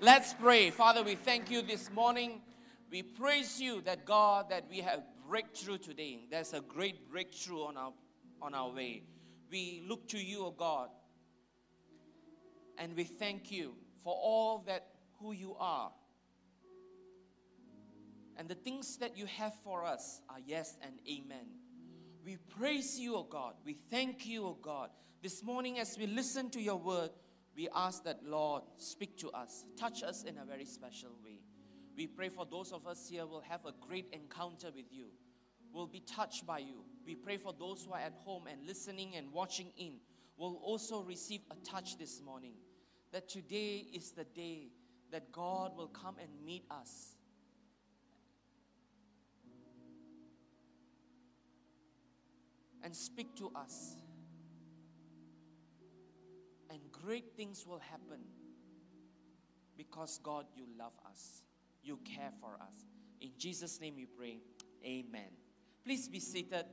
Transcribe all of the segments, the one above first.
Let's pray. Father, we thank you this morning. We praise you that God, that we have breakthrough today. There's a great breakthrough on our on our way. We look to you, O oh God, and we thank you for all that who you are. And the things that you have for us are yes and amen. We praise you, O God. We thank you, O God. This morning, as we listen to your word, we ask that, Lord, speak to us, touch us in a very special way. We pray for those of us here will have a great encounter with you, will be touched by you. We pray for those who are at home and listening and watching in, will also receive a touch this morning. That today is the day that God will come and meet us. And speak to us great things will happen because God, you love us, you care for us. In Jesus' name we pray. Amen. Please be seated.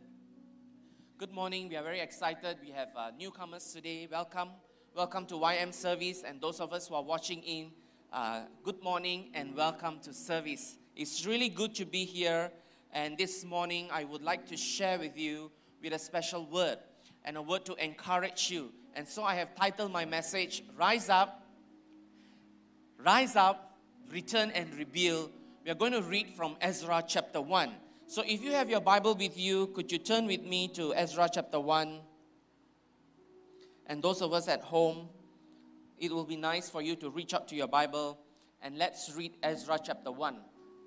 Good morning. We are very excited. We have uh, newcomers today. Welcome. Welcome to YM service. And those of us who are watching in, uh, good morning and welcome to service. It's really good to be here. And this morning, I would like to share with you with a special word and a word to encourage you and so I have titled my message, Rise Up, Rise Up, Return and Rebuild. We are going to read from Ezra chapter 1. So if you have your Bible with you, could you turn with me to Ezra chapter 1? And those of us at home, it will be nice for you to reach up to your Bible and let's read Ezra chapter 1.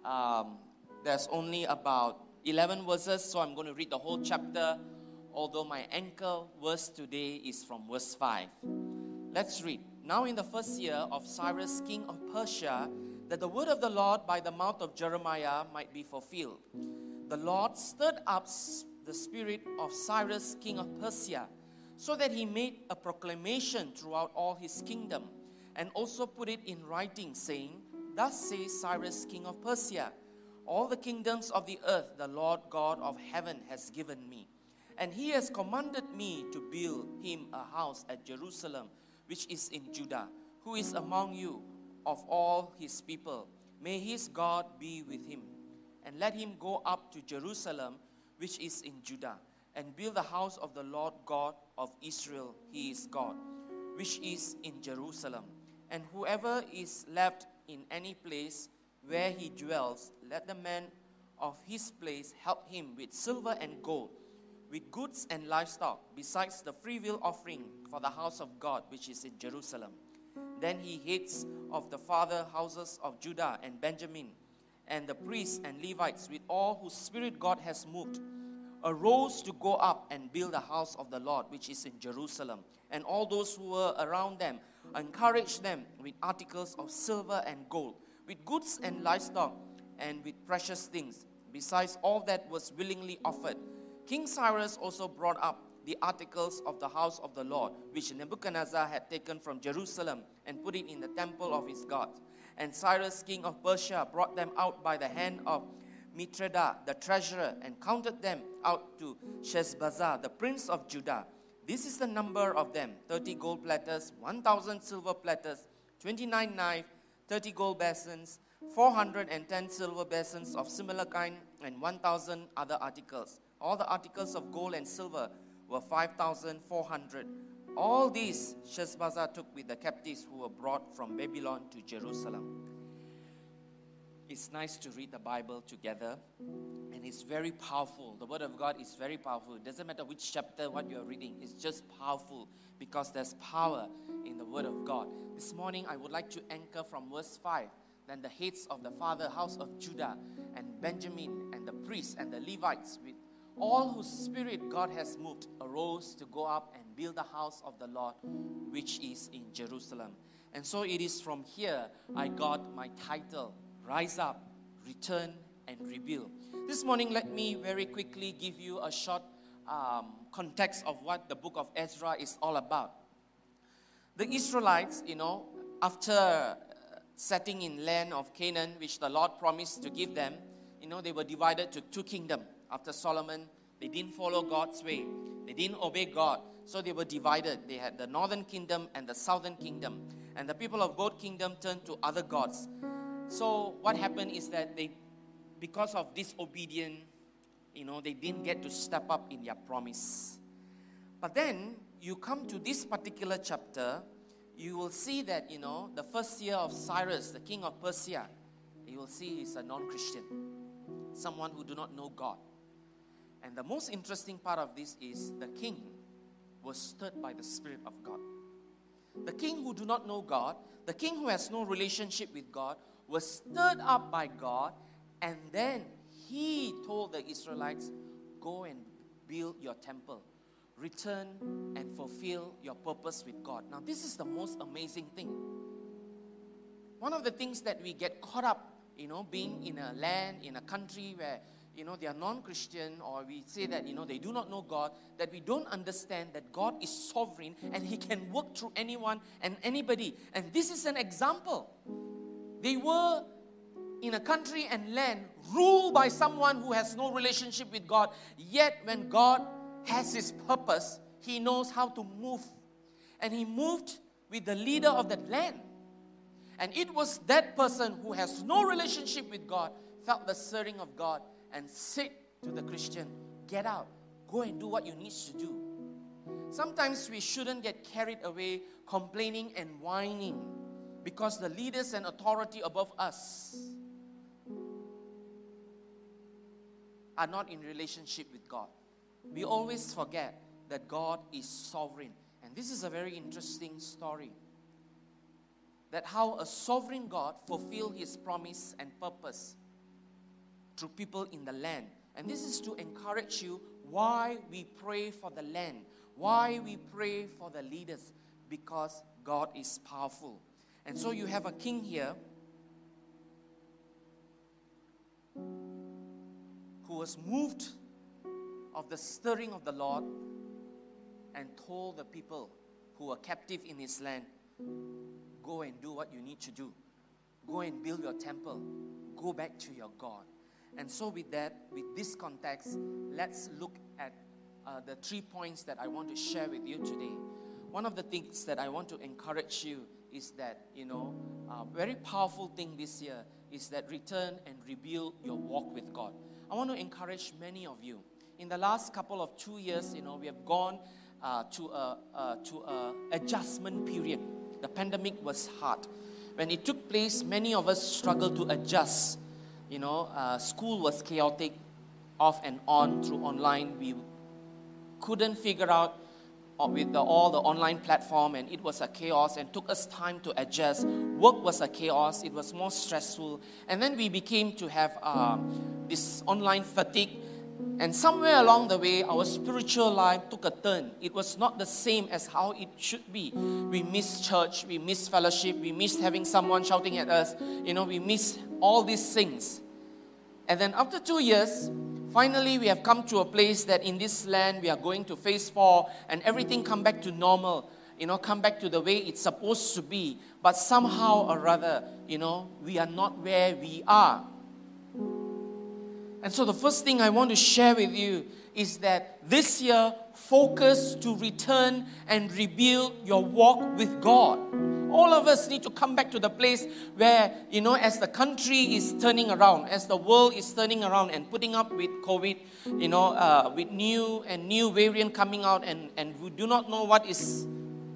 Um, there's only about 11 verses, so I'm going to read the whole chapter although my anchor verse today is from verse 5. Let's read. Now, in the first year of Cyrus, king of Persia, that the word of the Lord by the mouth of Jeremiah might be fulfilled, the Lord stirred up the spirit of Cyrus, king of Persia, so that he made a proclamation throughout all his kingdom, and also put it in writing, saying, Thus says Cyrus, king of Persia, all the kingdoms of the earth the Lord God of heaven has given me and he has commanded me to build him a house at Jerusalem, which is in Judah, who is among you of all his people. May his God be with him. And let him go up to Jerusalem, which is in Judah, and build the house of the Lord God of Israel, he is God, which is in Jerusalem. And whoever is left in any place where he dwells, let the man of his place help him with silver and gold with goods and livestock, besides the freewill offering for the house of God, which is in Jerusalem. Then he hates of the father houses of Judah and Benjamin, and the priests and Levites, with all whose spirit God has moved, arose to go up and build the house of the Lord, which is in Jerusalem. And all those who were around them encouraged them with articles of silver and gold, with goods and livestock, and with precious things, besides all that was willingly offered King Cyrus also brought up the articles of the house of the Lord, which Nebuchadnezzar had taken from Jerusalem and put it in the temple of his God. And Cyrus, king of Persia, brought them out by the hand of Mithredath, the treasurer, and counted them out to Sheshbazzar, the prince of Judah. This is the number of them 30 gold platters, 1,000 silver platters, 29 knives, 30 gold basins, 410 silver basins of similar kind, and 1,000 other articles. All the articles of gold and silver were 5,400. All these Sheshbazzar took with the captives who were brought from Babylon to Jerusalem. It's nice to read the Bible together, and it's very powerful. The Word of God is very powerful. It doesn't matter which chapter, what you're reading, it's just powerful because there's power in the Word of God. This morning, I would like to anchor from verse 5 then the heads of the father house of Judah and Benjamin and the priests and the Levites with all whose spirit God has moved arose to go up and build the house of the Lord, which is in Jerusalem. And so it is from here I got my title Rise Up, Return, and Rebuild. This morning, let me very quickly give you a short um, context of what the book of Ezra is all about. The Israelites, you know, after setting in land of Canaan, which the Lord promised to give them, you know, they were divided to two kingdoms after Solomon, they didn't follow God's way. They didn't obey God. So they were divided. They had the northern kingdom and the southern kingdom. And the people of both kingdoms turned to other gods. So what happened is that they, because of disobedience, you know, they didn't get to step up in their promise. But then you come to this particular chapter, you will see that, you know, the first year of Cyrus, the king of Persia, you will see he's a non-Christian, someone who do not know God. And the most interesting part of this is the king was stirred by the Spirit of God. The king who do not know God, the king who has no relationship with God, was stirred up by God, and then he told the Israelites, Go and build your temple, return and fulfill your purpose with God. Now, this is the most amazing thing. One of the things that we get caught up, you know, being in a land, in a country where you know, they are non Christian, or we say that, you know, they do not know God, that we don't understand that God is sovereign and He can work through anyone and anybody. And this is an example. They were in a country and land ruled by someone who has no relationship with God, yet when God has His purpose, He knows how to move. And He moved with the leader of that land. And it was that person who has no relationship with God felt the stirring of God and say to the Christian, get out, go and do what you need to do. Sometimes we shouldn't get carried away complaining and whining because the leaders and authority above us are not in relationship with God. We always forget that God is sovereign. And this is a very interesting story. That how a sovereign God fulfilled his promise and purpose through people in the land. And this is to encourage you why we pray for the land, why we pray for the leaders, because God is powerful. And so you have a king here who was moved of the stirring of the Lord and told the people who were captive in his land, Go and do what you need to do. Go and build your temple. Go back to your God. And so, with that, with this context, let's look at uh, the three points that I want to share with you today. One of the things that I want to encourage you is that, you know, a very powerful thing this year is that return and rebuild your walk with God. I want to encourage many of you. In the last couple of two years, you know, we have gone uh, to a uh, to a adjustment period. The pandemic was hard. When it took place, many of us struggled to adjust you know, uh, school was chaotic, off and on through online. We couldn't figure out uh, with the, all the online platform, and it was a chaos and took us time to adjust. Work was a chaos, it was more stressful. And then we became to have uh, this online fatigue. And somewhere along the way, our spiritual life took a turn. It was not the same as how it should be. We missed church, we missed fellowship, we missed having someone shouting at us. You know, we missed all these things. And then after two years, finally we have come to a place that in this land we are going to phase four and everything come back to normal, you know, come back to the way it's supposed to be. But somehow or other, you know, we are not where we are. And so the first thing I want to share with you is that this year, focus to return and rebuild your walk with God. All of us need to come back to the place where, you know, as the country is turning around, as the world is turning around and putting up with COVID, you know, uh, with new and new variant coming out, and, and we do not know what is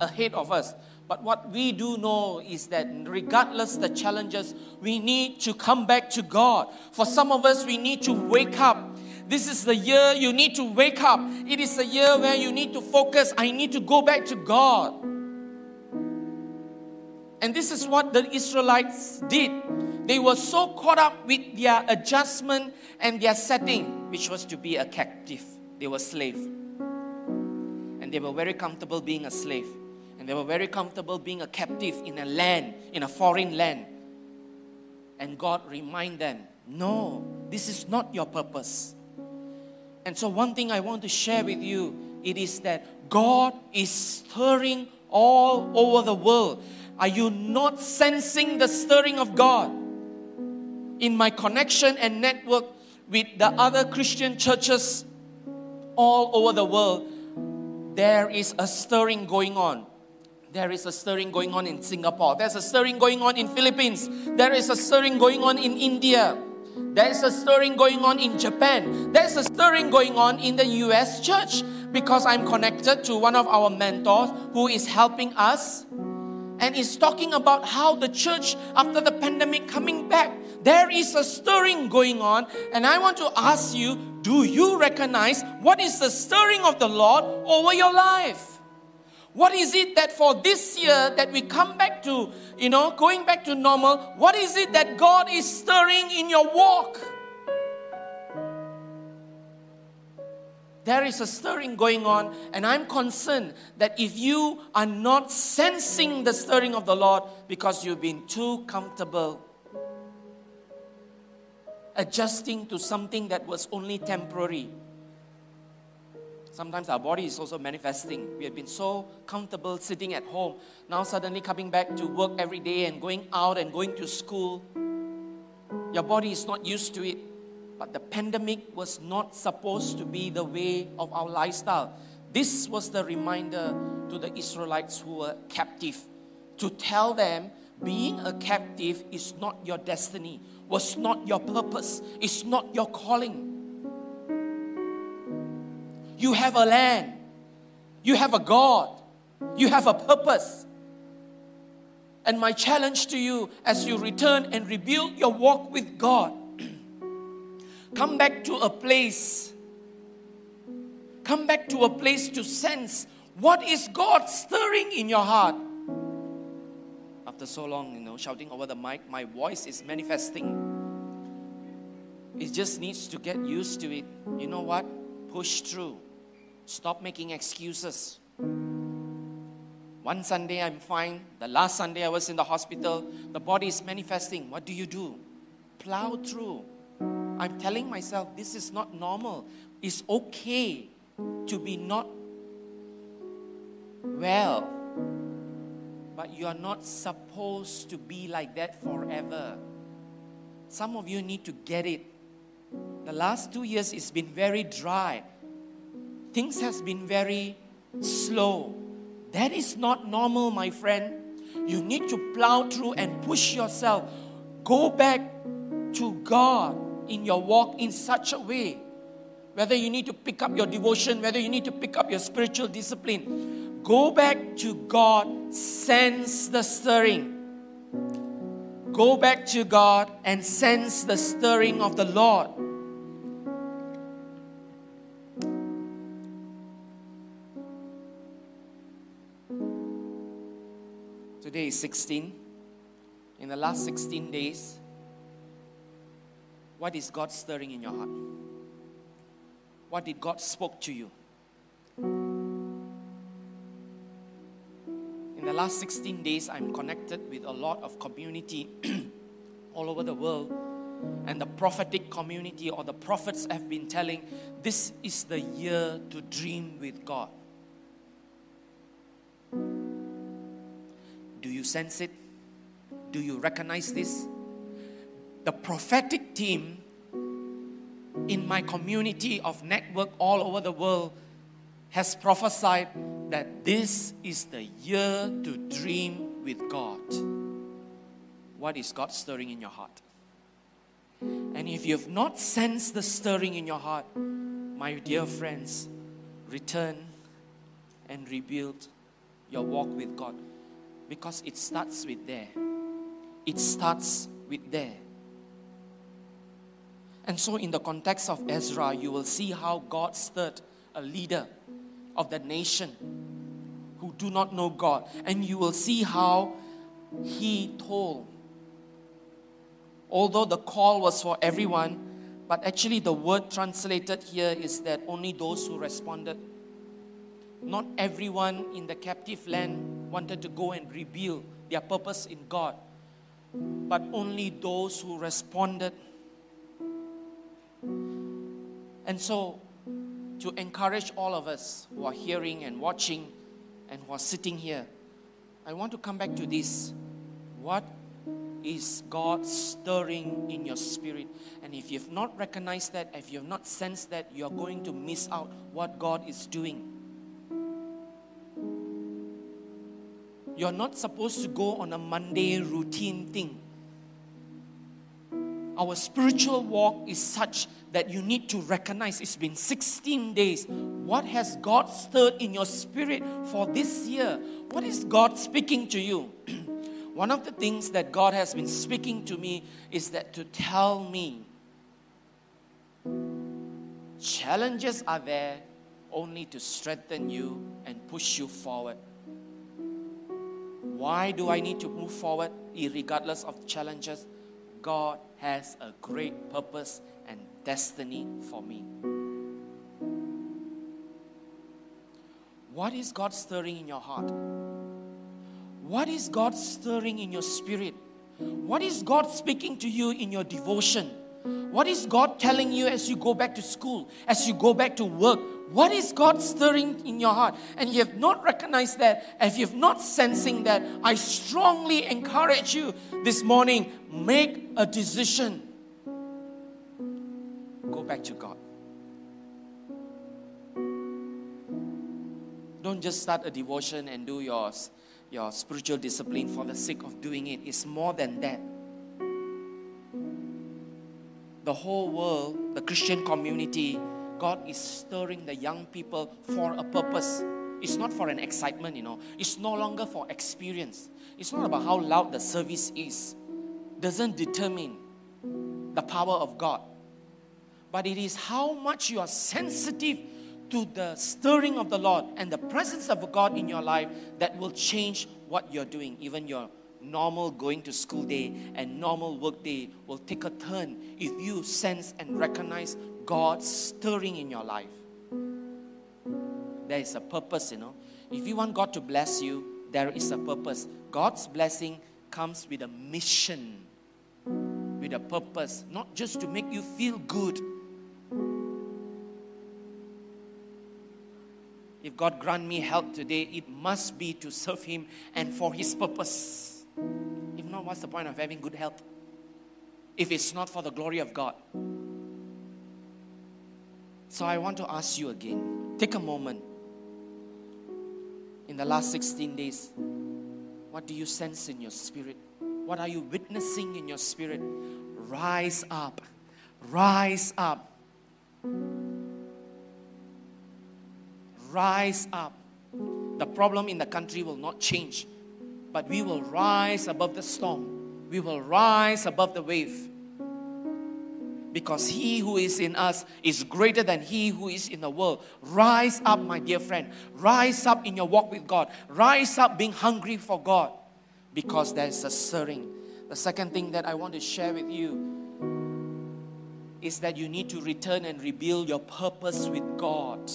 ahead of us. But what we do know is that regardless the challenges, we need to come back to God. For some of us, we need to wake up. This is the year you need to wake up. It is a year where you need to focus. I need to go back to God. And this is what the Israelites did. They were so caught up with their adjustment and their setting, which was to be a captive. They were slave. And they were very comfortable being a slave. And they were very comfortable being a captive in a land, in a foreign land. And God remind them, no, this is not your purpose. And so one thing I want to share with you, it is that God is stirring all over the world. Are you not sensing the stirring of God? In my connection and network with the other Christian churches all over the world, there is a stirring going on. There is a stirring going on in Singapore. There's a stirring going on in Philippines. There is a stirring going on in India. There is a stirring going on in Japan. There's a stirring going on in the US church because I'm connected to one of our mentors who is helping us and is talking about how the church after the pandemic coming back there is a stirring going on and I want to ask you do you recognize what is the stirring of the Lord over your life what is it that for this year that we come back to, you know, going back to normal, what is it that God is stirring in your walk? There is a stirring going on, and I'm concerned that if you are not sensing the stirring of the Lord because you've been too comfortable adjusting to something that was only temporary, Sometimes our body is also manifesting. We have been so comfortable sitting at home. Now, suddenly coming back to work every day and going out and going to school. Your body is not used to it. But the pandemic was not supposed to be the way of our lifestyle. This was the reminder to the Israelites who were captive to tell them being a captive is not your destiny, was not your purpose, is not your calling. You have a land. You have a God. You have a purpose. And my challenge to you as you return and rebuild your walk with God, come back to a place. Come back to a place to sense what is God stirring in your heart. After so long, you know, shouting over the mic, my voice is manifesting. It just needs to get used to it. You know what? Push through. Stop making excuses. One Sunday I'm fine. The last Sunday I was in the hospital. The body is manifesting. What do you do? Plow through. I'm telling myself this is not normal. It's okay to be not well. But you are not supposed to be like that forever. Some of you need to get it. The last two years it's been very dry things has been very slow. That is not normal, my friend. You need to plow through and push yourself. Go back to God in your walk in such a way. Whether you need to pick up your devotion, whether you need to pick up your spiritual discipline, go back to God, sense the stirring. Go back to God and sense the stirring of the Lord. Today is 16. In the last 16 days, what is God stirring in your heart? What did God spoke to you? In the last 16 days, I'm connected with a lot of community all over the world. And the prophetic community or the prophets have been telling this is the year to dream with God. Do you sense it? Do you recognize this? The prophetic team in my community of network all over the world has prophesied that this is the year to dream with God. What is God stirring in your heart? And if you have not sensed the stirring in your heart, my dear friends, return and rebuild your walk with God. Because it starts with there. It starts with there. And so, in the context of Ezra, you will see how God stirred a leader of the nation who do not know God. And you will see how he told. Although the call was for everyone, but actually the word translated here is that only those who responded not everyone in the captive land wanted to go and reveal their purpose in God, but only those who responded. And so, to encourage all of us who are hearing and watching and who are sitting here, I want to come back to this. What is God stirring in your spirit? And if you've not recognized that, if you've not sensed that, you're going to miss out what God is doing. You're not supposed to go on a Monday routine thing. Our spiritual walk is such that you need to recognize it's been 16 days. What has God stirred in your spirit for this year? What is God speaking to you? One of the things that God has been speaking to me is that to tell me challenges are there only to strengthen you and push you forward. Why do I need to move forward regardless of challenges? God has a great purpose and destiny for me. What is God stirring in your heart? What is God stirring in your spirit? What is God speaking to you in your devotion? What is God telling you as you go back to school, as you go back to work? What is God stirring in your heart? And you have not recognized that, if you have not sensing that, I strongly encourage you this morning make a decision. Go back to God. Don't just start a devotion and do yours your spiritual discipline for the sake of doing it. It's more than that. The whole world, the Christian community, God is stirring the young people for a purpose. It's not for an excitement, you know. It's no longer for experience. It's not about how loud the service is. Doesn't determine the power of God. But it is how much you are sensitive to the stirring of the Lord and the presence of God in your life that will change what you're doing. Even your normal going to school day and normal work day will take a turn if you sense and recognize God stirring in your life. There is a purpose, you know. If you want God to bless you, there is a purpose. God's blessing comes with a mission, with a purpose, not just to make you feel good If God grant me health today, it must be to serve Him and for His purpose. If not, what's the point of having good health? If it's not for the glory of God. So I want to ask you again take a moment. In the last 16 days, what do you sense in your spirit? What are you witnessing in your spirit? Rise up. Rise up rise up. The problem in the country will not change, but we will rise above the storm. We will rise above the wave. Because he who is in us is greater than he who is in the world. Rise up, my dear friend. Rise up in your walk with God. Rise up being hungry for God. Because there is a stirring. The second thing that I want to share with you is that you need to return and rebuild your purpose with God.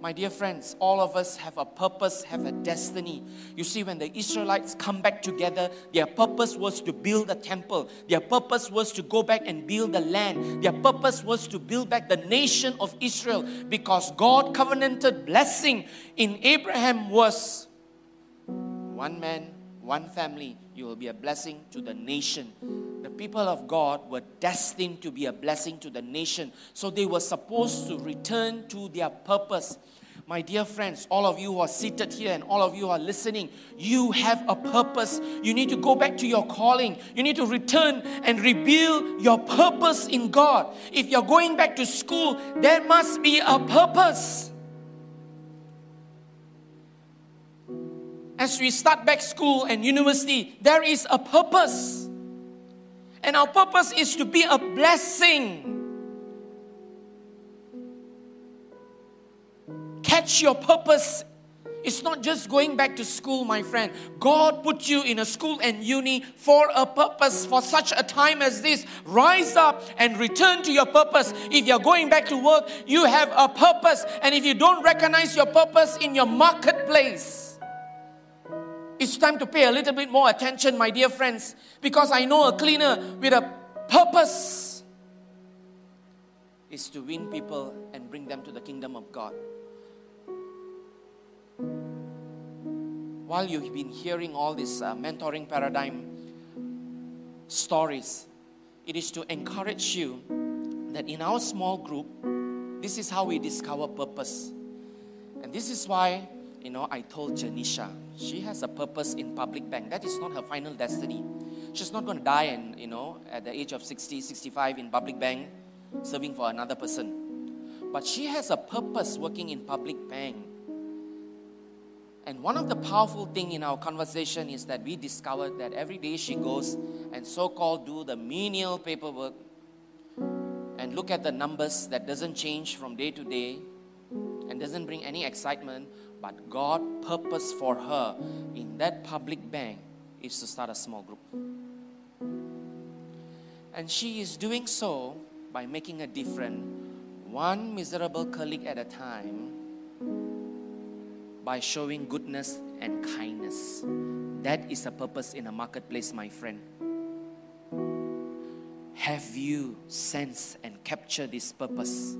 My dear friends, all of us have a purpose, have a destiny. You see, when the Israelites come back together, their purpose was to build a temple. Their purpose was to go back and build the land. Their purpose was to build back the nation of Israel because God covenanted blessing in Abraham was one man, one family. You will be a blessing to the nation the people of God were destined to be a blessing to the nation. So they were supposed to return to their purpose. My dear friends, all of you who are seated here and all of you who are listening, you have a purpose. You need to go back to your calling. You need to return and reveal your purpose in God. If you're going back to school, there must be a purpose. As we start back school and university, there is a purpose. And our purpose is to be a blessing. Catch your purpose. It's not just going back to school, my friend. God put you in a school and uni for a purpose, for such a time as this. Rise up and return to your purpose. If you're going back to work, you have a purpose. And if you don't recognize your purpose in your marketplace, it's time to pay a little bit more attention, my dear friends, because I know a cleaner with a purpose is to win people and bring them to the kingdom of God. While you've been hearing all these uh, mentoring paradigm stories, it is to encourage you that in our small group, this is how we discover purpose. And this is why you know, I told Janisha, she has a purpose in public bank. That is not her final destiny. She's not going to die and, you know, at the age of 60, 65 in public bank, serving for another person. But she has a purpose working in public bank. And one of the powerful thing in our conversation is that we discovered that every day she goes and so-called do the menial paperwork and look at the numbers that doesn't change from day to day and doesn't bring any excitement but God purpose for her in that public bank is to start a small group. And she is doing so by making a difference, one miserable colleague at a time, by showing goodness and kindness. That is a purpose in a marketplace, my friend. Have you sensed and captured this purpose?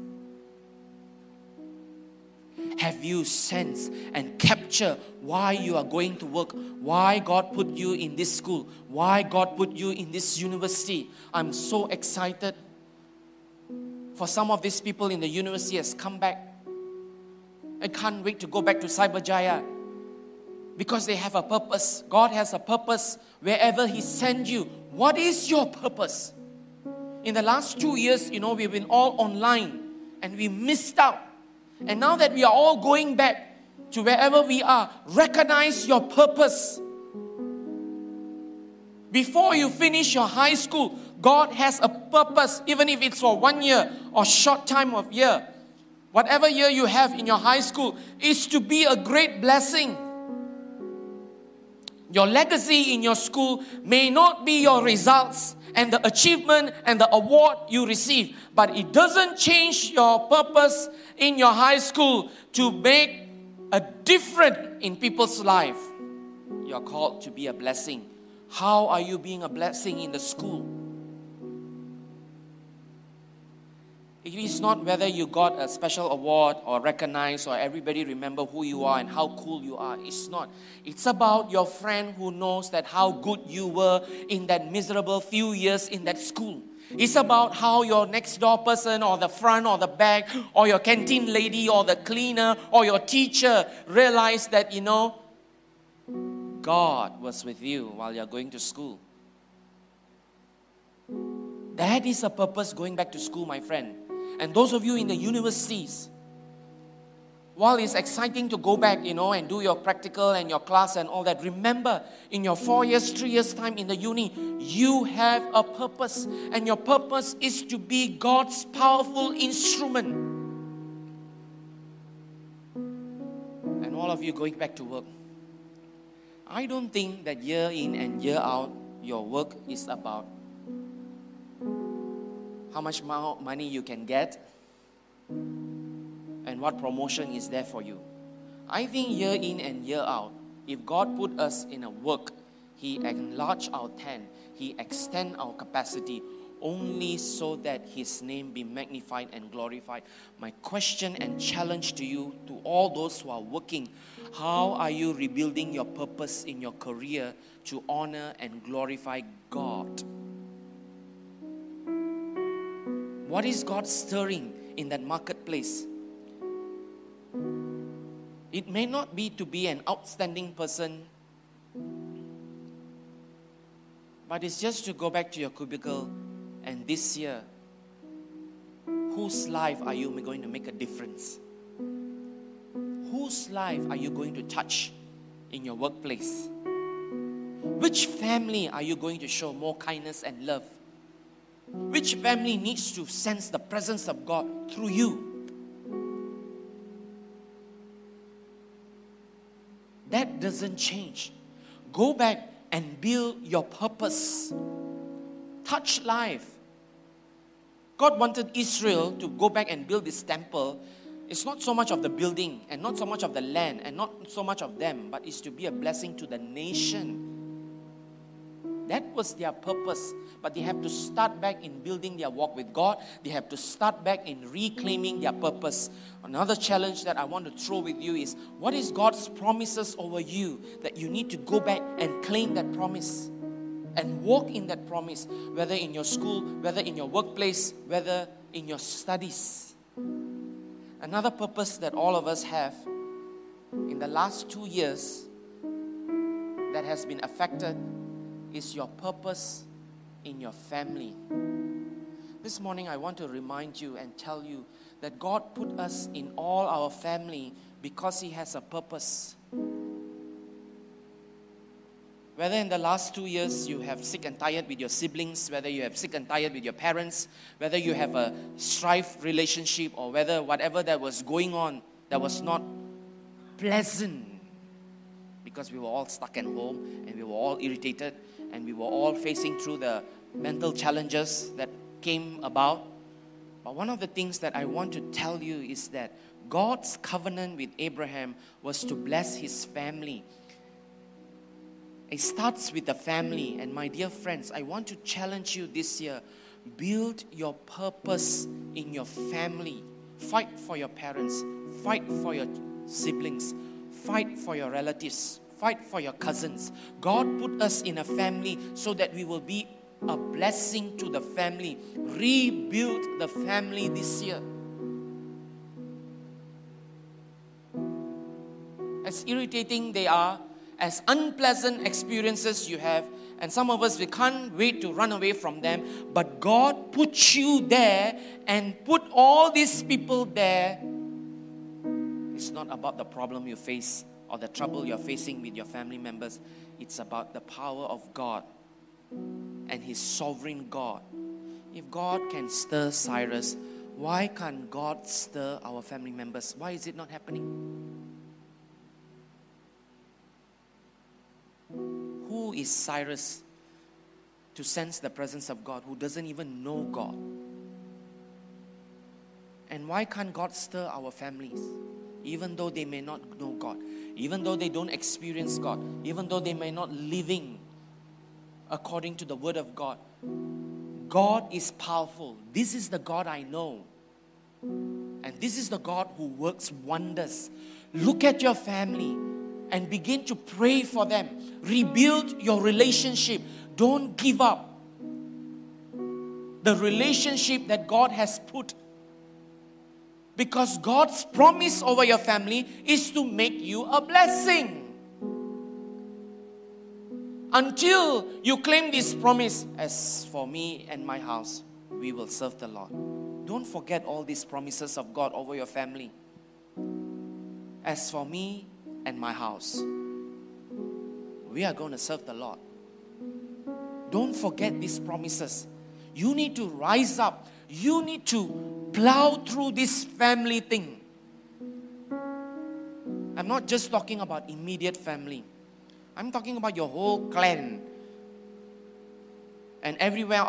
Have you sensed and captured why you are going to work? Why God put you in this school? Why God put you in this university? I'm so excited. For some of these people in the university has come back. I can't wait to go back to Cyberjaya because they have a purpose. God has a purpose wherever He sends you. What is your purpose? In the last two years, you know, we've been all online and we missed out and now that we are all going back to wherever we are, recognize your purpose. Before you finish your high school, God has a purpose, even if it's for one year or short time of year. Whatever year you have in your high school is to be a great blessing. Your legacy in your school may not be your results and the achievement and the award you receive, but it doesn't change your purpose in your high school to make a difference in people's life. You are called to be a blessing. How are you being a blessing in the school? It is not whether you got a special award or recognized or everybody remember who you are and how cool you are. It's not. It's about your friend who knows that how good you were in that miserable few years in that school. It's about how your next door person or the front or the back or your canteen lady or the cleaner or your teacher realized that, you know, God was with you while you're going to school. That is a purpose going back to school, my friend. And those of you in the universities, while it's exciting to go back, you know, and do your practical and your class and all that, remember in your four years, three years' time in the uni, you have a purpose. And your purpose is to be God's powerful instrument. And all of you going back to work. I don't think that year in and year out, your work is about how much money you can get and what promotion is there for you. I think year in and year out, if God put us in a work, He enlarge our tent, He extend our capacity only so that His name be magnified and glorified. My question and challenge to you, to all those who are working, how are you rebuilding your purpose in your career to honor and glorify God? What is God stirring in that marketplace? It may not be to be an outstanding person, but it's just to go back to your cubicle and this year, whose life are you going to make a difference? Whose life are you going to touch in your workplace? Which family are you going to show more kindness and love? Which family needs to sense the presence of God through you? That doesn't change. Go back and build your purpose. Touch life. God wanted Israel to go back and build this temple. It's not so much of the building and not so much of the land and not so much of them, but it's to be a blessing to the nation. That was their purpose. But they have to start back in building their walk with God. They have to start back in reclaiming their purpose. Another challenge that I want to throw with you is what is God's promises over you that you need to go back and claim that promise and walk in that promise, whether in your school, whether in your workplace, whether in your studies. Another purpose that all of us have in the last two years that has been affected is your purpose in your family. This morning, I want to remind you and tell you that God put us in all our family because He has a purpose. Whether in the last two years you have sick and tired with your siblings, whether you have sick and tired with your parents, whether you have a strife relationship, or whether whatever that was going on that was not pleasant because we were all stuck at home and we were all irritated and we were all facing through the mental challenges that came about. But one of the things that I want to tell you is that God's covenant with Abraham was to bless his family it starts with the family. And my dear friends, I want to challenge you this year build your purpose in your family. Fight for your parents, fight for your siblings, fight for your relatives, fight for your cousins. God put us in a family so that we will be a blessing to the family. Rebuild the family this year. As irritating they are, as unpleasant experiences you have, and some of us, we can't wait to run away from them, but God put you there and put all these people there. It's not about the problem you face or the trouble you're facing with your family members, it's about the power of God and His sovereign God. If God can stir Cyrus, why can't God stir our family members? Why is it not happening? Who is Cyrus to sense the presence of God who doesn't even know God? And why can't God stir our families? Even though they may not know God, even though they don't experience God, even though they may not living according to the word of God. God is powerful. This is the God I know. And this is the God who works wonders. Look at your family and begin to pray for them. Rebuild your relationship. Don't give up. The relationship that God has put. Because God's promise over your family is to make you a blessing. Until you claim this promise, as for me and my house, we will serve the Lord. Don't forget all these promises of God over your family. As for me and my house. We are going to serve the Lord. Don't forget these promises. You need to rise up. You need to plow through this family thing. I'm not just talking about immediate family, I'm talking about your whole clan and everywhere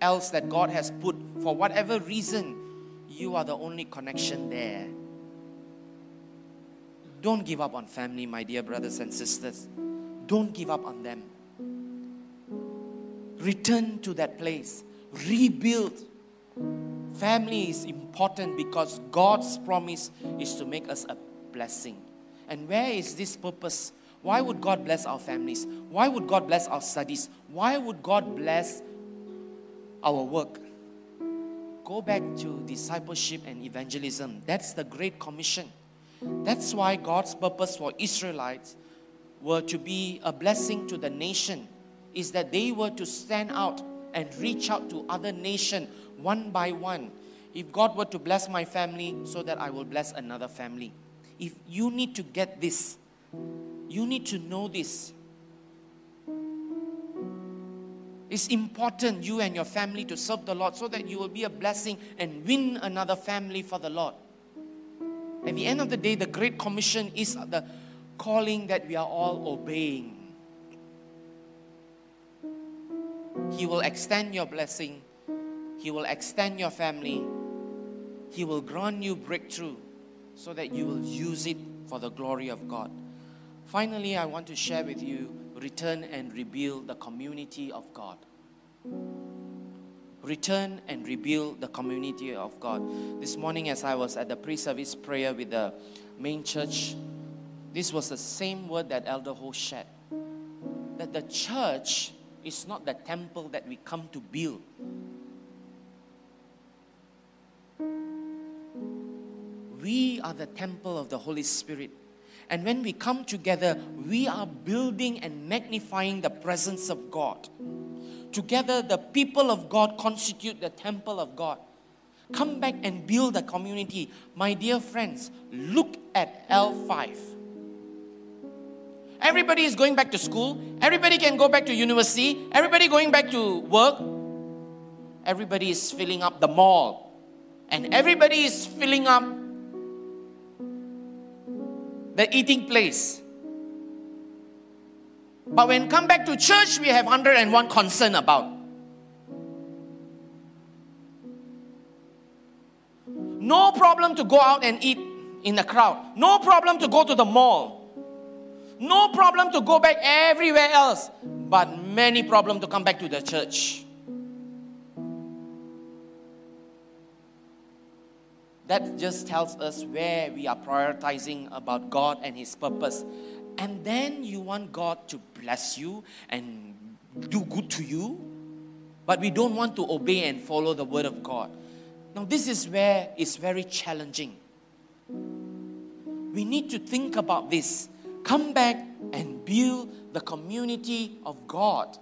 else that God has put for whatever reason. You are the only connection there. Don't give up on family, my dear brothers and sisters. Don't give up on them. Return to that place. Rebuild. Family is important because God's promise is to make us a blessing. And where is this purpose? Why would God bless our families? Why would God bless our studies? Why would God bless our work? Go back to discipleship and evangelism. That's the Great Commission. That's why God's purpose for Israelites were to be a blessing to the nation is that they were to stand out and reach out to other nation one by one. If God were to bless my family so that I will bless another family. If you need to get this, you need to know this. It's important you and your family to serve the Lord so that you will be a blessing and win another family for the Lord. At the end of the day, the Great Commission is the calling that we are all obeying. He will extend your blessing, He will extend your family, He will grant you breakthrough so that you will use it for the glory of God. Finally, I want to share with you return and rebuild the community of God return and rebuild the community of God. This morning, as I was at the pre service prayer with the main church, this was the same word that Elder Ho shared that the church is not the temple that we come to build. We are the temple of the Holy Spirit. And when we come together, we are building and magnifying the presence of God. Together, the people of God constitute the temple of God. Come back and build a community. My dear friends, look at L5. Everybody is going back to school. Everybody can go back to university. Everybody going back to work. Everybody is filling up the mall. And everybody is filling up the eating place. But when come back to church, we have 101 concern about. No problem to go out and eat in the crowd. No problem to go to the mall. No problem to go back everywhere else. But many problem to come back to the church. That just tells us where we are prioritizing about God and His purpose. And then you want God to bless you and do good to you, but we don't want to obey and follow the Word of God. Now, this is where it's very challenging. We need to think about this. Come back and build the community of God.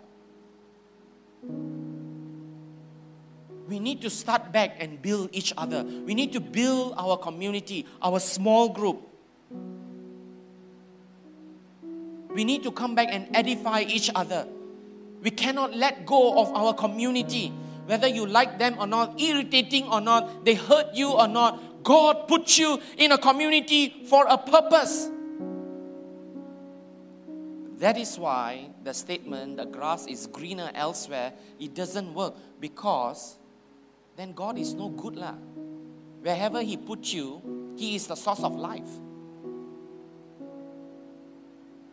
we need to start back and build each other. We need to build our community, our small group. We need to come back and edify each other. We cannot let go of our community, whether you like them or not, irritating or not, they hurt you or not. God put you in a community for a purpose. That is why the statement, the grass is greener elsewhere, it doesn't work because then God is no good lah. Wherever He puts you, He is the source of life.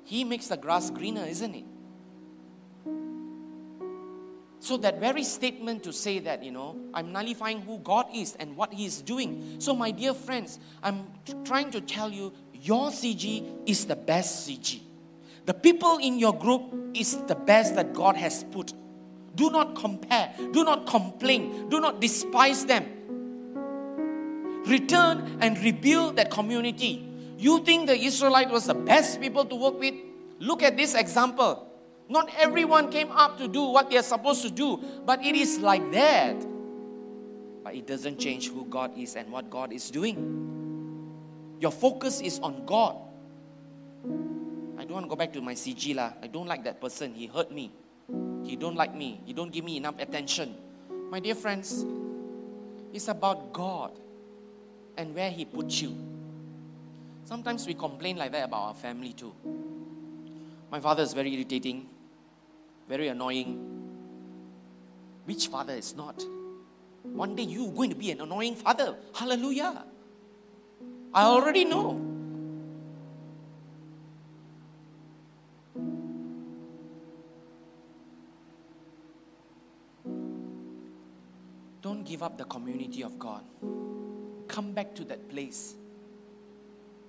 He makes the grass greener, isn't it? So, that very statement to say that, you know, I'm nullifying who God is and what He is doing. So, my dear friends, I'm trying to tell you your CG is the best CG. The people in your group is the best that God has put. Do not compare. Do not complain. Do not despise them. Return and rebuild that community. You think the Israelite was the best people to work with? Look at this example. Not everyone came up to do what they are supposed to do, but it is like that. But it doesn't change who God is and what God is doing. Your focus is on God. I don't want to go back to my CG lah. I don't like that person. He hurt me. He don't like me. He don't give me enough attention. My dear friends, it's about God and where He put you. Sometimes we complain like that about our family too. My father is very irritating, very annoying. Which father is not? One day you're going to be an annoying father. Hallelujah. I already know. Give up the community of God. Come back to that place.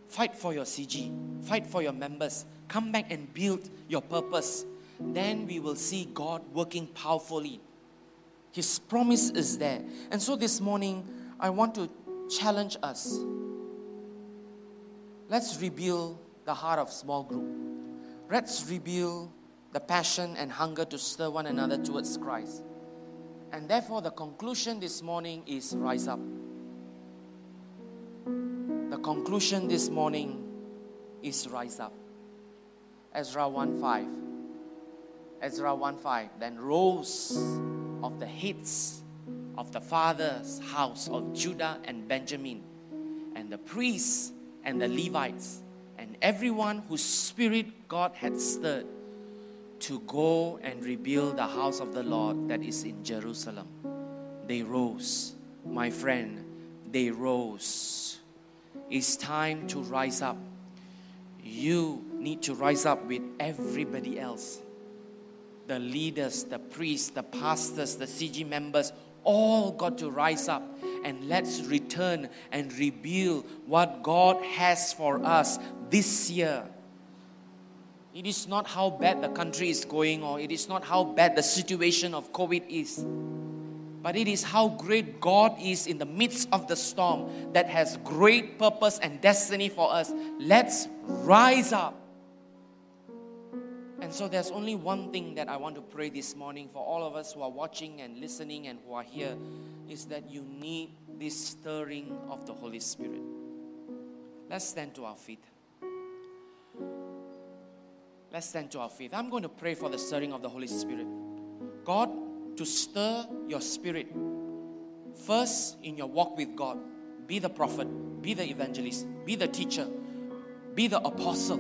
Fight for your CG, fight for your members. Come back and build your purpose. Then we will see God working powerfully. His promise is there. And so this morning, I want to challenge us. Let's rebuild the heart of small group. Let's rebuild the passion and hunger to stir one another towards Christ. And therefore, the conclusion this morning is rise up. The conclusion this morning is rise up. Ezra 1 5. Ezra 1 5. Then rose of the heads of the father's house of Judah and Benjamin, and the priests and the Levites, and everyone whose spirit God had stirred to go and rebuild the house of the Lord that is in Jerusalem. They rose, my friend, they rose. It's time to rise up. You need to rise up with everybody else. The leaders, the priests, the pastors, the CG members, all got to rise up and let's return and rebuild what God has for us this year it is not how bad the country is going or it is not how bad the situation of COVID is. but it is how great God is in the midst of the storm that has great purpose and destiny for us. Let's rise up. And so there's only one thing that I want to pray this morning for all of us who are watching and listening and who are here is that you need this stirring of the Holy Spirit. Let's stand to our feet. Let's stand to our feet. I'm going to pray for the stirring of the Holy Spirit. God, to stir your spirit first in your walk with God. Be the prophet, be the evangelist, be the teacher, be the apostle.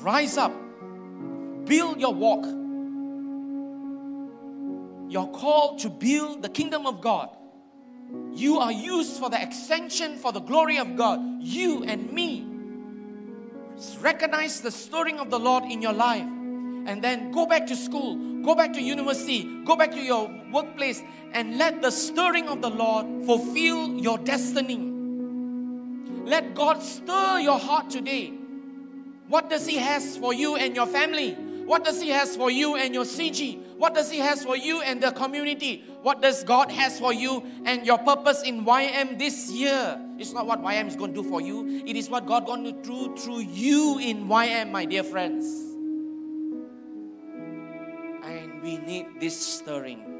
Rise up, build your walk. You're called to build the kingdom of God. You are used for the extension for the glory of God. You and me. Recognize the stirring of the Lord in your life and then go back to school, go back to university, go back to your workplace, and let the stirring of the Lord fulfill your destiny. Let God stir your heart today. What does He has for you and your family? What does He has for you and your CG? What does He has for you and the community? What does God has for you and your purpose in YM this year? It's not what YM is going to do for you. It is what God going to do through you in YM, my dear friends. And we need this stirring.